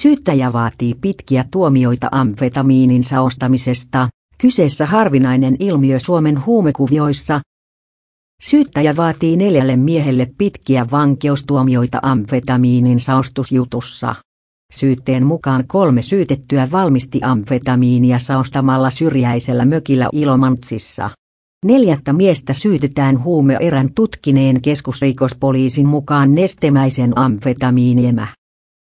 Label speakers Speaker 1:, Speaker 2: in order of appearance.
Speaker 1: Syyttäjä vaatii pitkiä tuomioita amfetamiininsa ostamisesta, kyseessä harvinainen ilmiö Suomen huumekuvioissa. Syyttäjä vaatii neljälle miehelle pitkiä vankeustuomioita amfetamiinin saostusjutussa. Syytteen mukaan kolme syytettyä valmisti amfetamiinia saostamalla syrjäisellä mökillä Ilomantsissa. Neljättä miestä syytetään huumeerän tutkineen keskusrikospoliisin mukaan nestemäisen amfetamiiniemä.